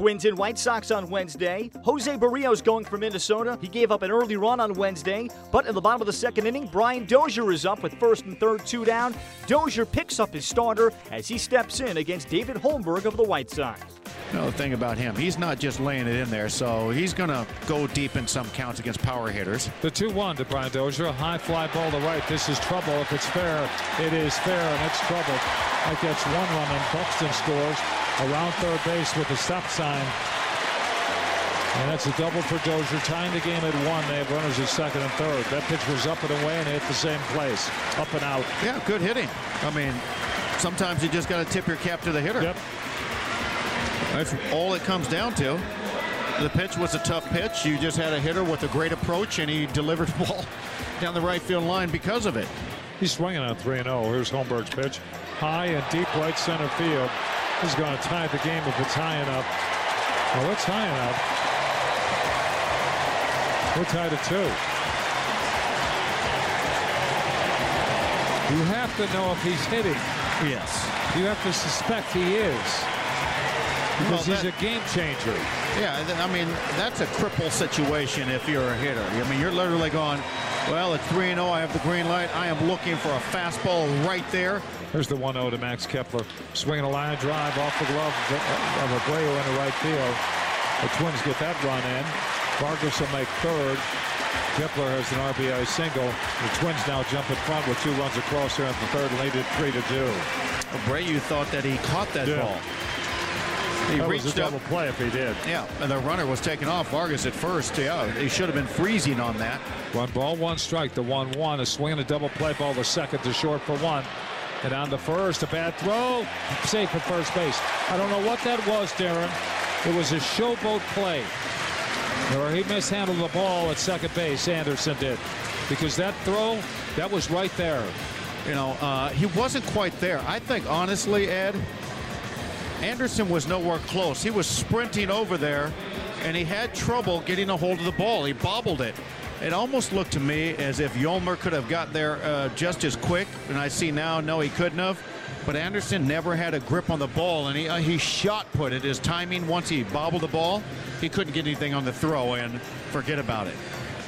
Twins and White Sox on Wednesday. Jose Berrios going for Minnesota. He gave up an early run on Wednesday, but in the bottom of the second inning, Brian Dozier is up with first and third two down. Dozier picks up his starter as he steps in against David Holmberg of the White Sox. No, the thing about him, he's not just laying it in there, so he's going to go deep in some counts against power hitters. The 2 1 to Brian Dozier. A high fly ball to right. This is trouble. If it's fair, it is fair, and it's trouble. That gets one run, and Buxton scores around third base with a stop sign. And that's a double for Dozier, tying the game at one. They have runners at second and third. That pitch was up and away, and hit the same place, up and out. Yeah, good hitting. I mean, sometimes you just got to tip your cap to the hitter. Yep. That's all it comes down to. The pitch was a tough pitch. You just had a hitter with a great approach, and he delivered the ball down the right field line because of it. He's swinging on 3 0. Here's Holmberg's pitch. High and deep right center field. He's going to tie the game if it's high enough. Well, it's high enough. We're tied at two. You have to know if he's hitting. Yes. You have to suspect he is. Because Well, he's that- a game changer. Yeah, th- I mean, that's a cripple situation if you're a hitter. I mean, you're literally going, well, it's 3 0. I have the green light. I am looking for a fastball right there. There's the 1 0 to Max Kepler. Swinging a line drive off the glove of Abreu into right field. The Twins get that run in. Vargas will make third. Kepler has an RBI single. The Twins now jump in front with two runs across here at the third, lead it 3 to 2. Abreu thought that he caught that Yeah. ball. He That was a reached up. double play if he did. Yeah, and the runner was taken off. Vargas at first. Yeah, he should have been freezing on that. One ball, one strike. The 1 1 is swinging a double play ball The second to short for one. And on the first, a bad throw. Safe at first base. I don't know what that was, Darrin. It was a showboat play. Or he mishandled the ball at second base. Anderson did. Because that throw, that was right there. You know, uh, he wasn't quite there. I think, honestly, Ed, Anderson was nowhere close. He was sprinting over there, and he had trouble getting a hold of the ball. He bobbled it. It almost looked to me as if Yolmer could have got there uh, just as quick, and I see now, no, he couldn't have. But Anderson never had a grip on the ball, and he uh, he shot put it. His timing, once he bobbled the ball, he couldn't get anything on the throw, and forget about it.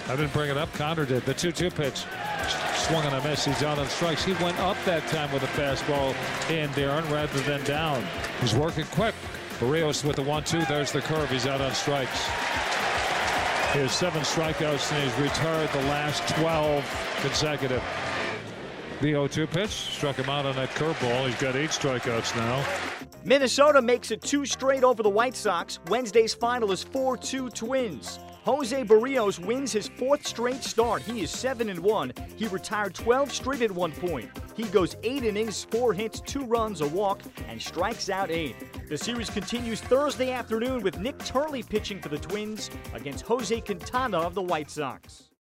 I didn't bring it up. Connor did. The 2 2 pitch. Swung and a miss. He's out on strikes. He went up that time with a fastball in, Darrin, rather than down. He's working quick. Berrios with the 1 2. There's the curve. He's out on strikes. He has seven strikeouts and he's retired the last 12 consecutive. The 0 2 pitch struck him out on that curveball. He's got eight strikeouts now. Minnesota makes it two straight over the White Sox. Wednesday's final is 4 2 Twins. Jose Berrios wins his fourth straight start. He is 7 and 1. He retired 12 straight at one point. He goes 8 innings, 4 hits, 2 runs, a walk, and strikes out 8. The series continues Thursday afternoon with Nik Turley pitching for the Twins against Jose Quintana of the White Sox.